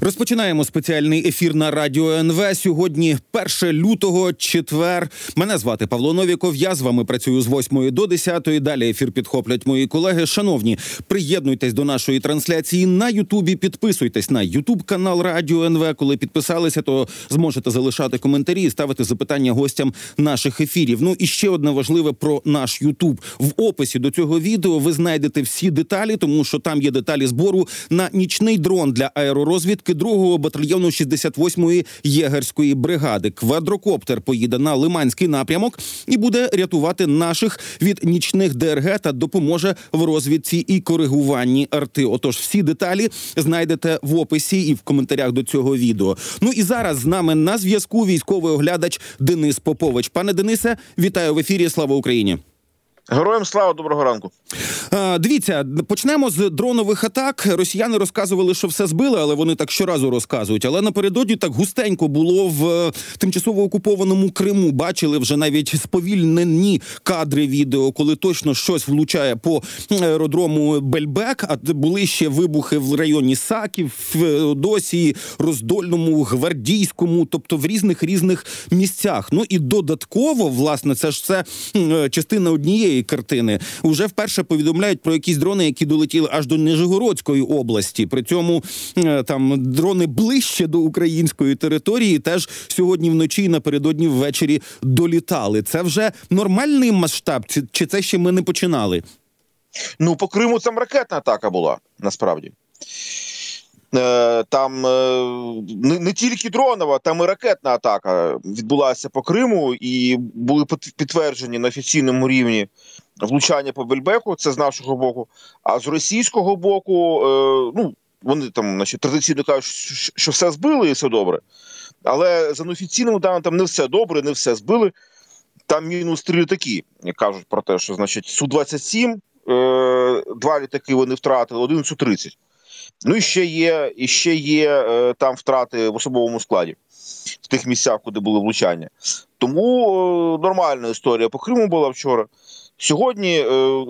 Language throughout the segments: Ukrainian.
Розпочинаємо спеціальний ефір на радіо НВ. Сьогодні 1 лютого, четвер. Мене звати Павло Новіков. Я з вами працюю з 8 до 10. Далі ефір підхоплять мої колеги. Шановні, приєднуйтесь до нашої трансляції на Ютубі. Підписуйтесь на Ютуб канал Радіо НВ. Коли підписалися, то зможете залишати коментарі і ставити запитання гостям наших ефірів. Ну і ще одне важливе про наш Ютуб. В описі до цього відео ви знайдете всі деталі, тому що там є деталі збору на нічний дрон для аеророзвідки 2-го батальйону 68-ї єгерської бригади. Квадрокоптер поїде на Лиманський напрямок і буде рятувати наших від нічних ДРГ та допоможе в розвідці і коригуванні арти. Отож, всі деталі знайдете в описі і в коментарях до цього відео. Ну і зараз з нами на зв'язку військовий оглядач Денис Попович. Пане Денисе, вітаю в ефірі. Слава Україні. Героям слава доброго ранку. Дивіться, почнемо з дронових атак. Росіяни розказували, що все збили, але вони так щоразу розказують. Але напередодні так густенько було в е, тимчасово окупованому Криму. Бачили вже навіть сповільнені кадри відео, коли точно щось влучає по аеродрому Бельбек. А були ще вибухи в районі Саків, в Досії, Роздольному, Гвардійському, тобто в різних різних місцях. Ну і додатково, власне, це ж це е, частина однієї картини. Уже вперше повідомляють про якісь дрони, які долетіли аж до Нижегородської області. При цьому е, там дрони ближче до української території теж сьогодні вночі і напередодні ввечері долітали. Це вже нормальний масштаб, чи це ще ми не починали? Ну по Криму там ракетна атака була насправді. Е, там е, не, тільки дронова, там і ракетна атака відбулася по Криму, і були підтверджені на офіційному рівні влучання по Бельбеку. Це з нашого боку. А з російського боку, е, ну вони там значить, традиційно кажуть, що все збили і все добре. Але за неофіційними даними там не все добре, не все збили. Там мінус три літаки. Кажуть про те, що значить су 27 два літаки вони втратили, один су 30 Ну і ще є і ще є е, там втрати в особовому складі в тих місцях, куди були влучання. Тому е, нормальна історія по Криму була вчора. Сьогодні е,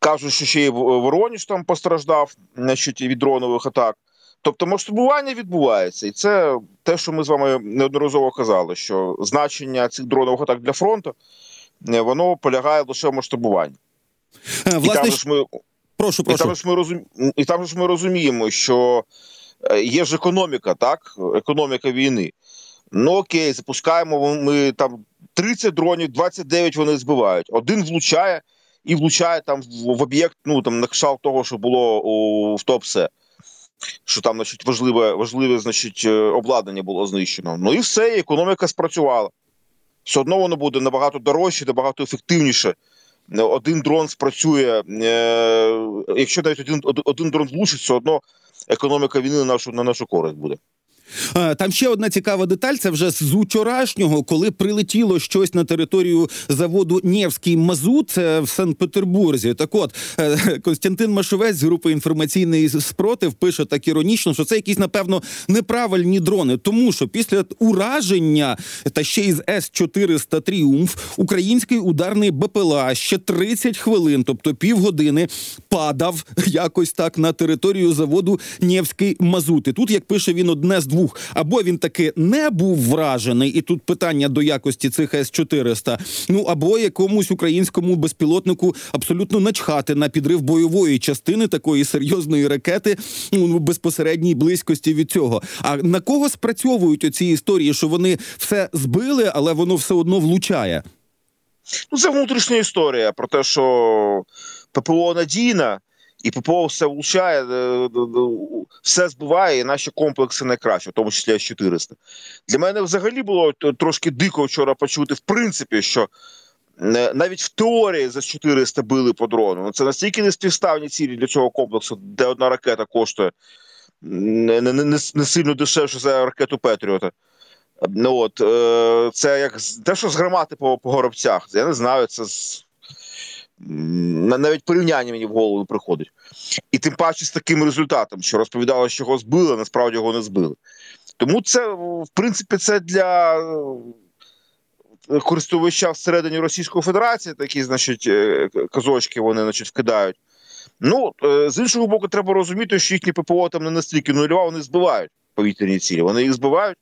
кажуть, що ще й Вороніж там постраждав значить, від дронових атак. Тобто масштабування відбувається, і це те, що ми з вами неодноразово казали, що значення цих дронових атак для фронту воно полягає лише в масштабуванні. Власне, і там ж ми Прошу, прошу. І там ж ми розум... і там ж ми розуміємо, що е, є ж економіка, так? Економіка війни. Ну окей, запускаємо ми там 30 дронів, 29 вони збивають. Один влучає і влучає там в об'єкт, ну там на кшталт того, що було у в топсе. Що там, значить, важливе, важливе, значить, е, обладнання було знищено. Ну і все, і економіка спрацювала. Все одно воно буде набагато дорожче, набагато ефективніше один дрон спрацює. Е, якщо навіть один один дрон влучить, все одно економіка війни на нашу на нашу користь буде. Е, там ще одна цікава деталь. Це вже з учорашнього, коли прилетіло щось на територію заводу Нєвський Мазут в Санкт-Петербурзі. Так, от е, Костянтин Машовець з групи інформаційний спротив пише так іронічно, що це якісь напевно неправильні дрони, тому що після ураження та ще із С 400 Тріумф український ударний БПЛА ще 30 хвилин, тобто півгодини, падав якось так на територію заводу Нєвський Мазут. І Тут як пише він одне з двох. Або він таки не був вражений, і тут питання до якості цих с 400 Ну або якомусь українському безпілотнику абсолютно начхати на підрив бойової частини такої серйозної ракети ну, безпосередній близькості від цього. А на кого спрацьовують оці історії, що вони все збили, але воно все одно влучає? Ну, це внутрішня історія про те, що ППО надійна, і ППО все влучає, е, е, все збиває, і наші комплекси найкраще, в тому числі С-400. Для мене взагалі було трошки дико вчора почути, в принципі, що е, навіть в теорії за 400 били по дрону. Ну, це настільки неспівставні цілі для цього комплексу, де одна ракета коштує не, не, не, не сильно дешевше за ракету Петріота. Ну от це як те, що з громати по, по горобцях. Я не знаю, це навіть порівняння мені в голову приходить. І тим паче з таким результатом, що розповідали, що його збили, а насправді його не збили. Тому це, в принципі, це для е, користувача всередині Російської Федерації такі, значить, е, казочки вони значить, вкидають. Ну е, з іншого боку, треба розуміти, що їхні ППО там не настільки нульова, вони збивають повітряні цілі. Вони їх збивають,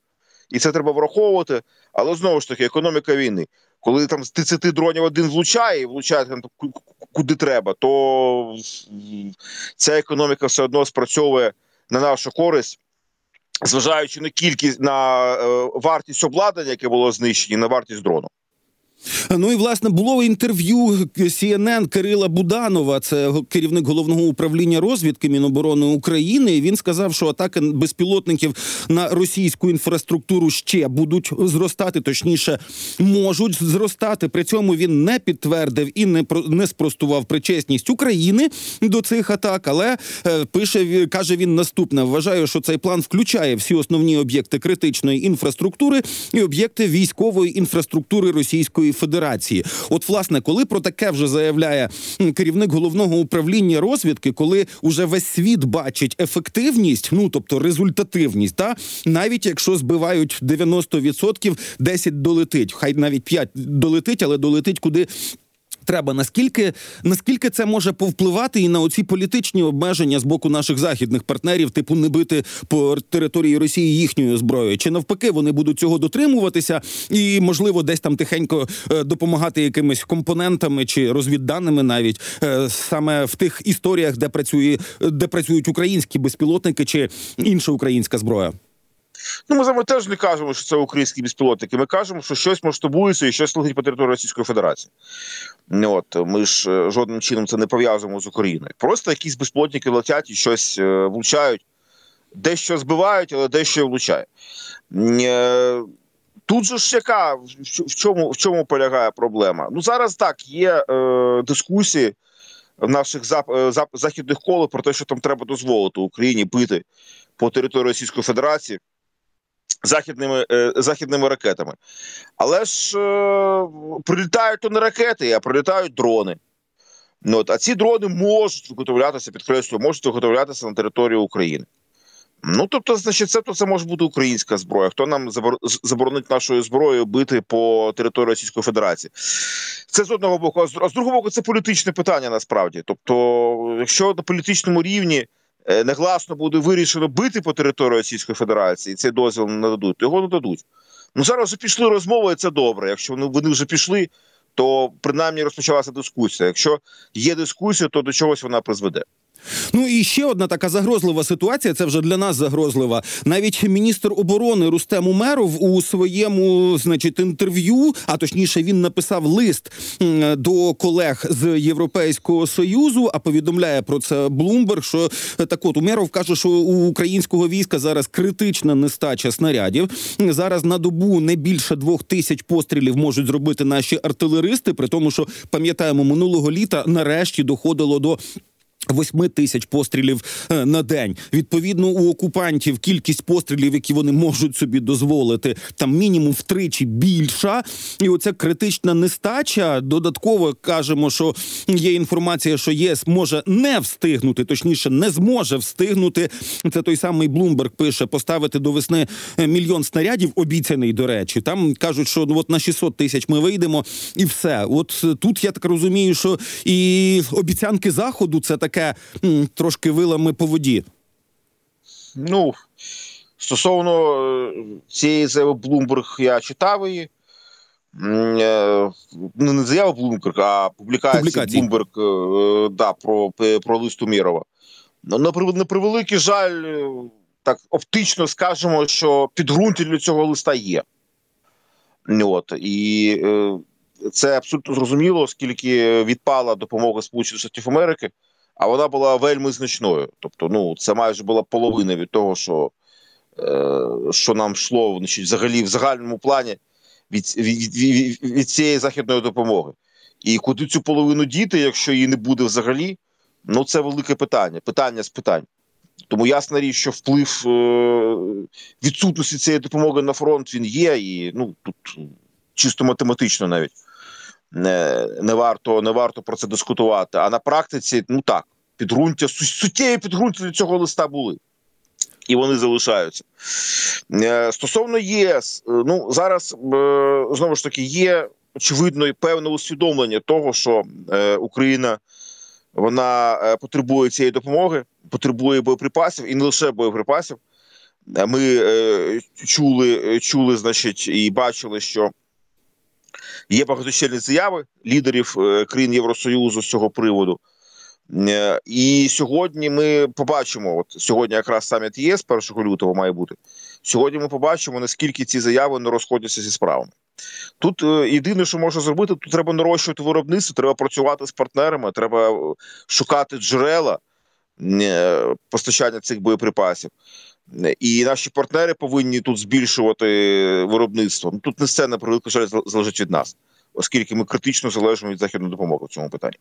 і це треба враховувати. Але знову ж таки, економіка війни. Коли там з 30 дронів один влучає і влучає там куди треба, то ця економіка все одно спрацьовує на нашу користь. Зважаючи на кількість на е, вартість обладнання, яке було знищені, на вартість дрону. Ну і власне було інтерв'ю CNN Кирила Буданова, це керівник головного управління розвідки Міноборони України. Він сказав, що атаки безпілотників на російську інфраструктуру ще будуть зростати, точніше можуть зростати. При цьому він не підтвердив і не не спростував причесність України до цих атак. Але е, пише каже він наступне: вважаю, що цей план включає всі основні об'єкти критичної інфраструктури і об'єкти військової інфраструктури Російської Федерації. От, власне, коли про таке вже заявляє керівник головного управління розвідки, коли уже весь світ бачить ефективність, ну тобто результативність, та навіть якщо збивають 90%, 10 долетить, хай навіть 5 долетить, але долетить куди треба. Наскільки наскільки це може повпливати і на оці політичні обмеження з боку наших західних партнерів, типу не бити по території Росії їхньою зброєю? Чи навпаки вони будуть цього дотримуватися і, можливо, десь там тихенько е, допомагати якимись компонентами чи розвідданими, навіть е, саме в тих історіях, де працює де працюють українські безпілотники чи інша українська зброя? Ну, ми з вами теж не кажемо, що це українські безпілотники. Ми кажемо, що щось масштабується і щось летить по території Російської Федерації. От ми ж е, жодним чином це не пов'язуємо з Україною. Просто якісь безпілотники летять і щось е, влучають, дещо збивають, але дещо влучає. Е, тут же ж яка в чому в чому полягає проблема? Ну зараз так є е, дискусії в наших зап, зап, західних колах про те, що там треба дозволити Україні бити по території Російської Федерації західними е, західними ракетами. Але ж е, прилітають то не ракети, а прилітають дрони. Ну, от, А ці дрони можуть виготовлятися, підкреслюю, можуть виготовлятися на території України. Ну, тобто, значить, це то це може бути українська зброя. Хто нам заборонить нашою зброєю бити по території Російської Федерації? Це з одного боку, а з другого боку, це політичне питання насправді. Тобто, якщо на політичному рівні. Е, негласно буде вирішено бити по території Російської Федерації, цей дозвіл не нададуть, то його не дадуть. Ну зараз вже пішли розмови, і це добре. Якщо вони вже пішли, то принаймні розпочалася дискусія. Якщо є дискусія, то до чогось вона призведе. Ну і ще одна така загрозлива ситуація. Це вже для нас загрозлива. Навіть міністр оборони Рустем Умеров у своєму, значить, інтерв'ю, а точніше, він написав лист до колег з Європейського союзу. А повідомляє про це Блумберг. Що так от Умеров каже, що у українського війська зараз критична нестача снарядів. Зараз на добу не більше двох тисяч пострілів можуть зробити наші артилеристи. При тому, що пам'ятаємо минулого літа нарешті доходило до. Восьми тисяч пострілів е, на день. Відповідно, у окупантів кількість пострілів, які вони можуть собі дозволити, там мінімум втричі більша. І оця критична нестача. Додатково кажемо, що є інформація, що ЄС може не встигнути, точніше, не зможе встигнути. Це той самий Блумберг пише поставити до весни е, мільйон снарядів. Обіцяний до речі. Там кажуть, що ну от на 600 тисяч ми вийдемо, і все. От тут я так розумію, що і обіцянки заходу це так таке трошки вилами по воді? Ну стосовно е, цієї заяви Блумберг, я читав її. Е, ну, не заява Блумберг, а публікація Блумберг е, да, про про лист Умірова. Ну, на превеликий жаль, так оптично скажемо, що підґрунтя для цього листа є. От, І це абсолютно зрозуміло, оскільки відпала допомога Сполучених Штатів Америки а вона була вельми значною. Тобто, ну це майже була половина від того, що е, що нам йшло значить, взагалі в загальному плані від, від, від, від цієї західної допомоги. І куди цю половину діти, якщо її не буде взагалі, ну це велике питання. Питання з питань. Тому ясна річ, що вплив е, відсутності цієї допомоги на фронт він є, і ну тут чисто математично навіть не варто не варто про це дискутувати. А на практиці, ну так, підґрунтя суттєві підґрунтя для цього листа були. І вони залишаються е, стосовно ЄС. Е, ну зараз е, знову ж таки є очевидно і певне усвідомлення того, що Україна Вона потребує цієї допомоги, потребує боєприпасів і не лише боєприпасів. Ми чули, чули, значить, і бачили, що є багаточисельні заяви лідерів е, країн Євросоюзу з цього приводу. Е, І сьогодні ми побачимо. От сьогодні якраз саміт ЄС 1 лютого має бути. Сьогодні ми побачимо, наскільки ці заяви не розходяться зі справами. Тут е, єдине, що можна зробити, тут треба нарощувати виробництво, треба працювати з партнерами, треба шукати джерела постачання цих боєприпасів. І наші партнери повинні тут збільшувати виробництво. Ну, Тут не сцена, на жаль залежить від нас, оскільки ми критично залежимо від західної допомоги в цьому питанні.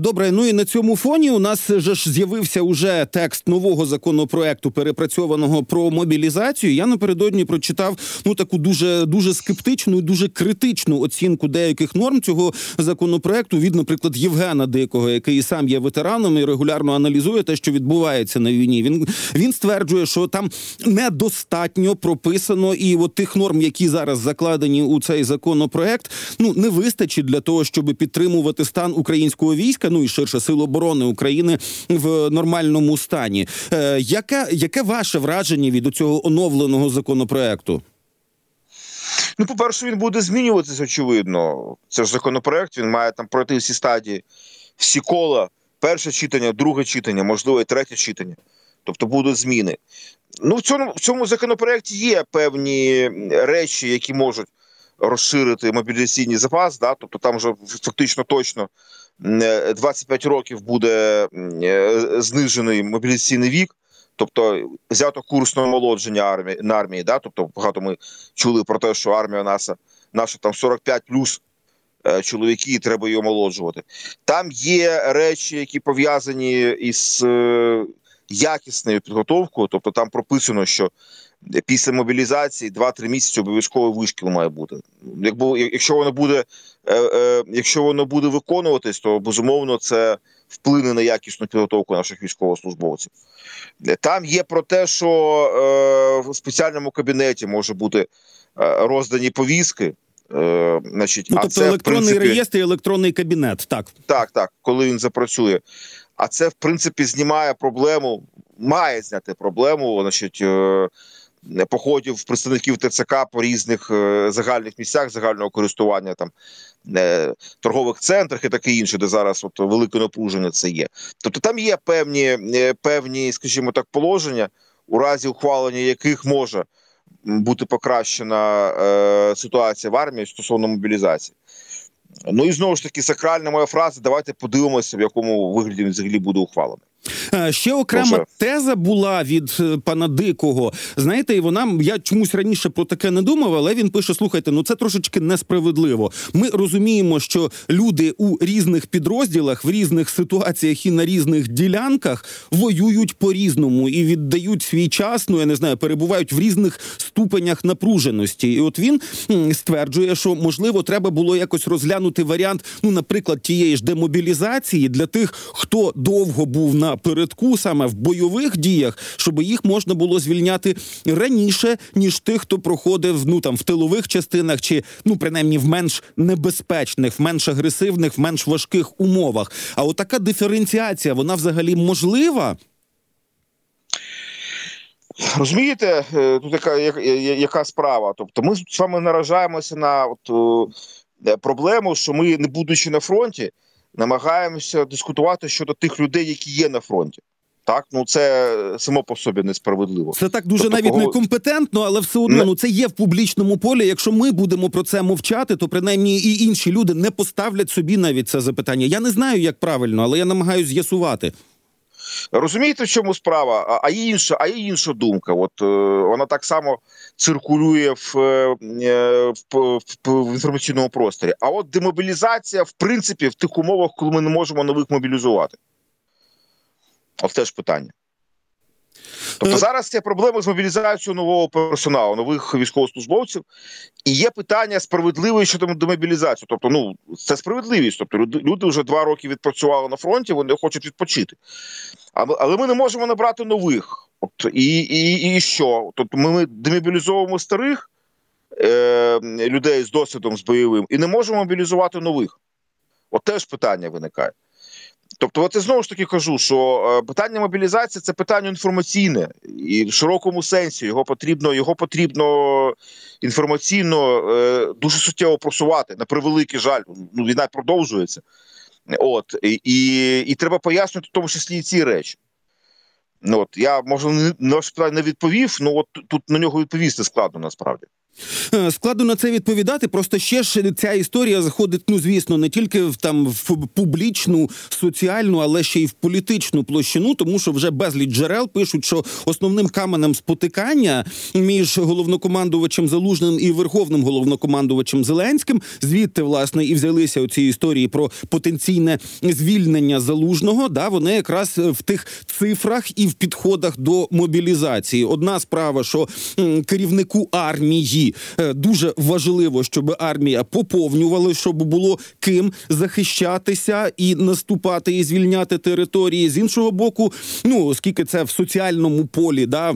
Добре, ну і на цьому фоні у нас же ж з'явився уже текст нового законопроекту, перепрацьованого про мобілізацію. Я напередодні прочитав ну таку дуже дуже скептичну і дуже критичну оцінку деяких норм цього законопроекту від, наприклад, Євгена Дикого, який сам є ветераном і регулярно аналізує те, що відбувається на війні. Він він стверджує, що там недостатньо прописано, і от тих норм, які зараз закладені у цей законопроект, ну не вистачить для того, щоб підтримувати стан українського війська, ну і ширше сил оборони України в нормальному стані. Е, яке, яке ваше враження від цього оновленого законопроекту? Ну, по-перше, він буде змінюватися, очевидно. Це ж законопроект, він має там пройти всі стадії, всі кола. Перше читання, друге читання, можливо, і третє читання. Тобто будуть зміни. Ну, в цьому в цьому законопроекті є певні речі, які можуть розширити мобілізаційний запас. Да? Тобто там вже фактично точно 25 років буде знижений мобілізаційний вік. Тобто взято курс на омолодження армії на армії, да? тобто багато ми чули про те, що армія наша, наша там 45 плюс е, чоловіки, і треба її омолоджувати. Там є речі, які пов'язані із е, якісною підготовкою, тобто там прописано, що після мобілізації 2-3 місяці обов'язково вишкіл має бути. Якби якщо воно буде, е, е, якщо воно буде виконуватись, то безумовно це вплине на якісну підготовку наших військовослужбовців. Там є про те, що е, в спеціальному кабінеті може бути роздані повістки. Е, значить, ну, а тобто це, електронний в принципі, реєстр і електронний кабінет, так. Так, так, коли він запрацює. А це, в принципі, знімає проблему, має зняти проблему, значить, е, походів представників ТЦК по різних е, загальних місцях загального користування, там е, торгових центрах і таке інше, де зараз от велике напруження це є. Тобто там є певні, певні, скажімо так, положення, у разі ухвалення яких може бути покращена ситуація в армії стосовно мобілізації. Ну і знову ж таки, сакральна моя фраза. Давайте подивимося, в якому вигляді він взагалі буде ухвалений. Е, Ще окрема Може. теза була від е, пана Дикого. Знаєте, і вона я чомусь раніше про таке не думав, але він пише: слухайте, ну це трошечки несправедливо. Ми розуміємо, що люди у різних підрозділах, в різних ситуаціях і на різних ділянках воюють по-різному і віддають свій час. Ну я не знаю, перебувають в різних ступенях напруженості. І от він стверджує, що можливо треба було якось розглянути варіант, ну, наприклад, тієї ж демобілізації для тих, хто довго був на передку, саме в бойових діях, щоб їх можна було звільняти раніше, ніж тих, хто проходив ну там в тилових частинах, чи ну принаймні в менш небезпечних, в менш агресивних, в менш важких умовах. А отака диференціація, вона взагалі можлива? Розумієте, е, тут яка, яка, яка справа? Тобто, ми з вами наражаємося на от, е, проблему, що ми, не будучи на фронті, намагаємося дискутувати щодо тих людей, які є на фронті. Так, ну це само по собі несправедливо. Це так дуже Тобто, навіть кого- некомпетентно, але все одно Не- ну це є в публічному полі. Якщо ми будемо про це мовчати, то принаймні і інші люди не поставлять собі навіть це запитання. Я не знаю, як правильно, але я намагаюся з'ясувати. Розумієте, в чому справа? А- А є інша, а є інша думка. От е, вона так само циркулює в, е, в, в, в інформаційному просторі. А от демобілізація, в принципі, в тих умовах, коли ми не можемо нових мобілізувати. От теж питання. Тобто Е, зараз є проблеми з мобілізацією нового персоналу, нових військовослужбовців, і є питання справедливої щодо демобілізації. Тобто, ну це справедливість. Тобто, люди, вже два роки відпрацювали на фронті, вони хочуть відпочити. Але, але ми не можемо набрати нових. От і, і, і що? Тобто, ми, ми демобілізовуємо старих е, людей з досвідом з бойовим і не можемо мобілізувати нових. От теж питання виникає. Тобто, я знову ж таки кажу, що е, питання мобілізації це питання інформаційне, і в широкому сенсі його потрібно, його потрібно інформаційно е, дуже суттєво просувати. На превеликий жаль, ну війна продовжується. От і, і, і треба пояснювати в тому числі і ці речі. Ну, от я може на ваше питання не відповів. Ну от тут на нього відповісти складно насправді. Е, Складно на це відповідати. Просто ще ж ця історія заходить, ну звісно, не тільки в там в публічну, соціальну, але ще й в політичну площину, тому що вже безліч джерел пишуть, що основним каменем спотикання між головнокомандувачем Залужним і верховним головнокомандувачем Зеленським, звідти власне і взялися оці історії про потенційне звільнення залужного. Да, вони якраз в тих цифрах і в підходах до мобілізації. Одна справа, що керівнику армії е, дуже важливо, щоб армія поповнювала, щоб було ким захищатися і наступати, і звільняти території. З іншого боку, ну оскільки це в соціальному полі, да.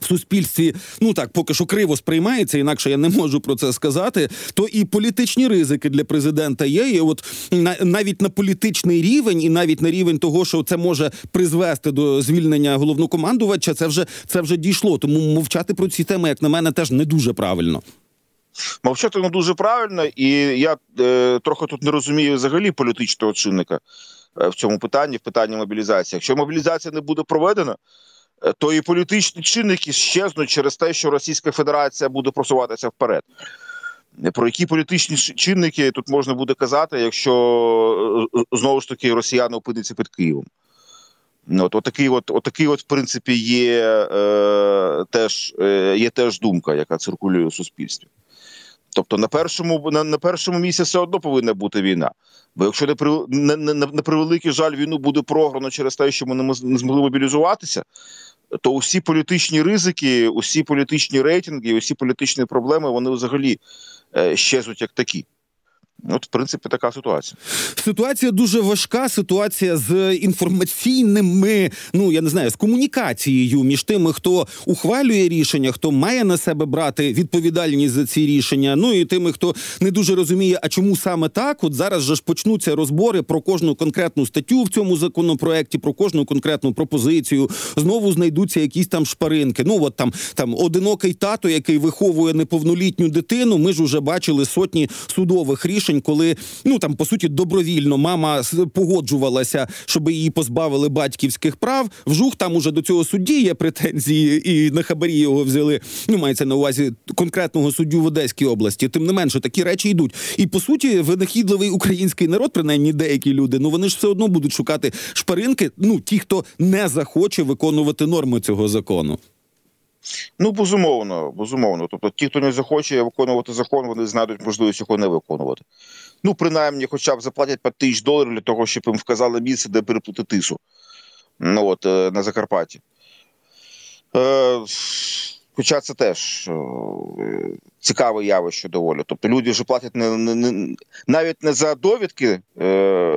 В суспільстві ну так поки що криво сприймається, інакше я не можу про це сказати. То і політичні ризики для президента є. І от на, навіть на політичний рівень, і навіть на рівень того, що це може призвести до звільнення головнокомандувача, це вже це вже дійшло. Тому мовчати про ці теми, як на мене, теж не дуже правильно. Мовчати не дуже правильно, і я е, трохи тут не розумію взагалі політичного чинника е, в цьому питанні, в питанні мобілізації. Якщо мобілізація не буде проведена, то і політичні чинники щезнуть через те, що Російська Федерація буде просуватися вперед. Про які політичні чинники тут можна буде казати, якщо е, е, знову ж таки росіяни опиняться під Києвом? От, отакий, от, отакий, от, в принципі, є, е, теж, е, є теж думка, яка циркулює у суспільстві. Тобто на першому на, на першому місці все одно повинна бути війна. Бо якщо не при не, не, на превеликий жаль війну буде програно через те, що ми не, не змогли мобілізуватися, то усі політичні ризики, усі політичні рейтинги, усі політичні проблеми вони взагалі е, щезнуть як такі. От, в принципі, така ситуація. Ситуація дуже важка. Ситуація з інформаційними, ну я не знаю, з комунікацією між тими, хто ухвалює рішення, хто має на себе брати відповідальність за ці рішення. Ну і тими, хто не дуже розуміє, а чому саме так. От зараз же ж почнуться розбори про кожну конкретну статтю в цьому законопроекті, про кожну конкретну пропозицію. Знову знайдуться якісь там шпаринки. Ну от там там одинокий тато, який виховує неповнолітню дитину. Ми ж уже бачили сотні судових рішень, коли ну там по суті добровільно мама погоджувалася, щоб її позбавили батьківських прав. Вжух там уже до цього судді є претензії, і на хабарі його взяли. Ну мається на увазі конкретного суддю в Одеській області. Тим не менше, такі речі йдуть. І по суті, винахідливий український народ, принаймні деякі люди, ну вони ж все одно будуть шукати шпаринки. Ну ті, хто не захоче виконувати норми цього закону. Ну, безумовно, безумовно. Тобто, ті, хто не захоче виконувати закон, вони знайдуть можливість його не виконувати. Ну, принаймні, хоча б заплатять 5 тисяч доларів для того, щоб їм вказали місце, де переплути тису. Ну от е, на Закарпатті. Е, хоча це теж е, цікаве явище доволі. Тобто люди вже платять не, не, не навіть не за довідки е,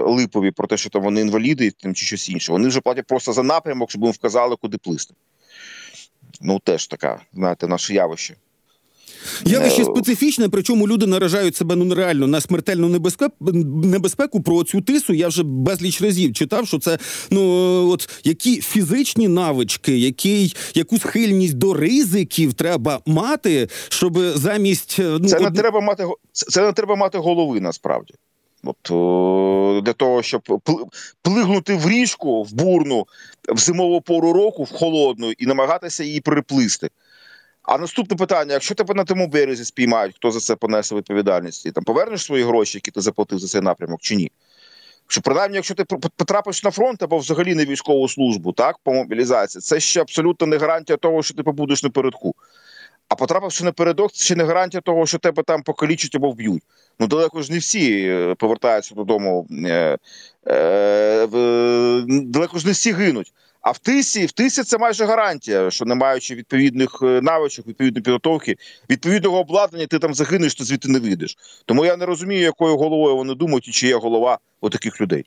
липові про те, що там вони інваліди там, чи щось інше. Вони вже платять просто за напрямок, щоб їм вказали, куди плисти. Ну, теж така, знаєте, наше явище. Явище Е, специфічне, причому люди наражають себе ну нереально на смертельну небезпеку. Небезпеку про цю тису. Я вже безліч разів читав, що це ну от які фізичні навички, який яку схильність до ризиків треба мати, щоб замість е, ну Це не од- треба мати це не треба мати голови насправді. От для того, щоб плигнути в річку в бурну в зимову пору року, в холодну, і намагатися її приплисти. А наступне питання: якщо тебе на тому березі спіймають, хто за це понесе відповідальність, і там повернеш свої гроші, які ти заплатив за цей напрямок, чи ні? Що принаймні, якщо ти потрапиш на фронт або взагалі на військову службу, так по мобілізації, це ще абсолютно не гарантія того, що ти побудеш напередку. А потрапивши напередок, це ще не гарантія того, що тебе там покалічать або вб'ють. Ну далеко ж не всі е, повертаються додому. Е, е, далеко ж не всі гинуть. А в тисі, в тисі це майже гарантія, що не маючи відповідних е, навичок, відповідної підготовки, відповідного обладнання, ти там загинеш, ти звідти не вийдеш. Тому я не розумію, якою головою вони думають і чи є голова у таких людей.